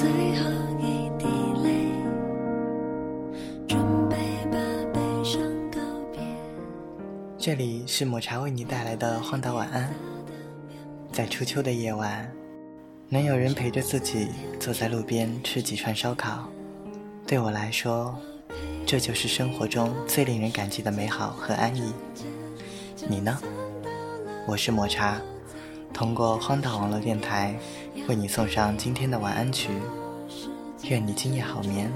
最后一滴泪准备把悲伤告别。这里是抹茶为你带来的荒岛晚安。在初秋的夜晚能有人陪着自己坐在路边吃几串烧烤。对我来说这就是生活中最令人感激的美好和安逸。你呢？我是抹茶。通过荒岛网络电台为你送上今天的晚安曲。愿你今夜好眠，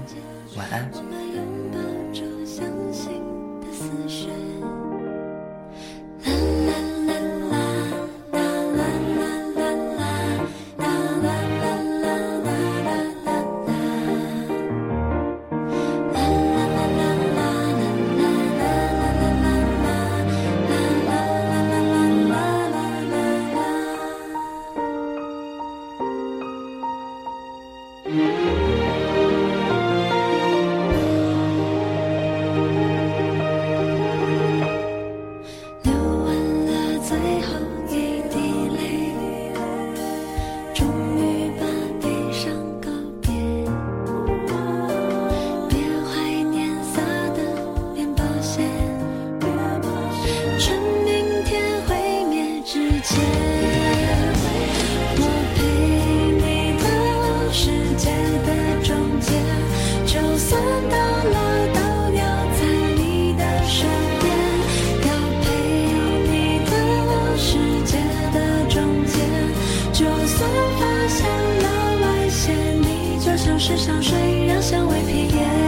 晚安。是就算发现了危险，你就像是香水，让香味遍野。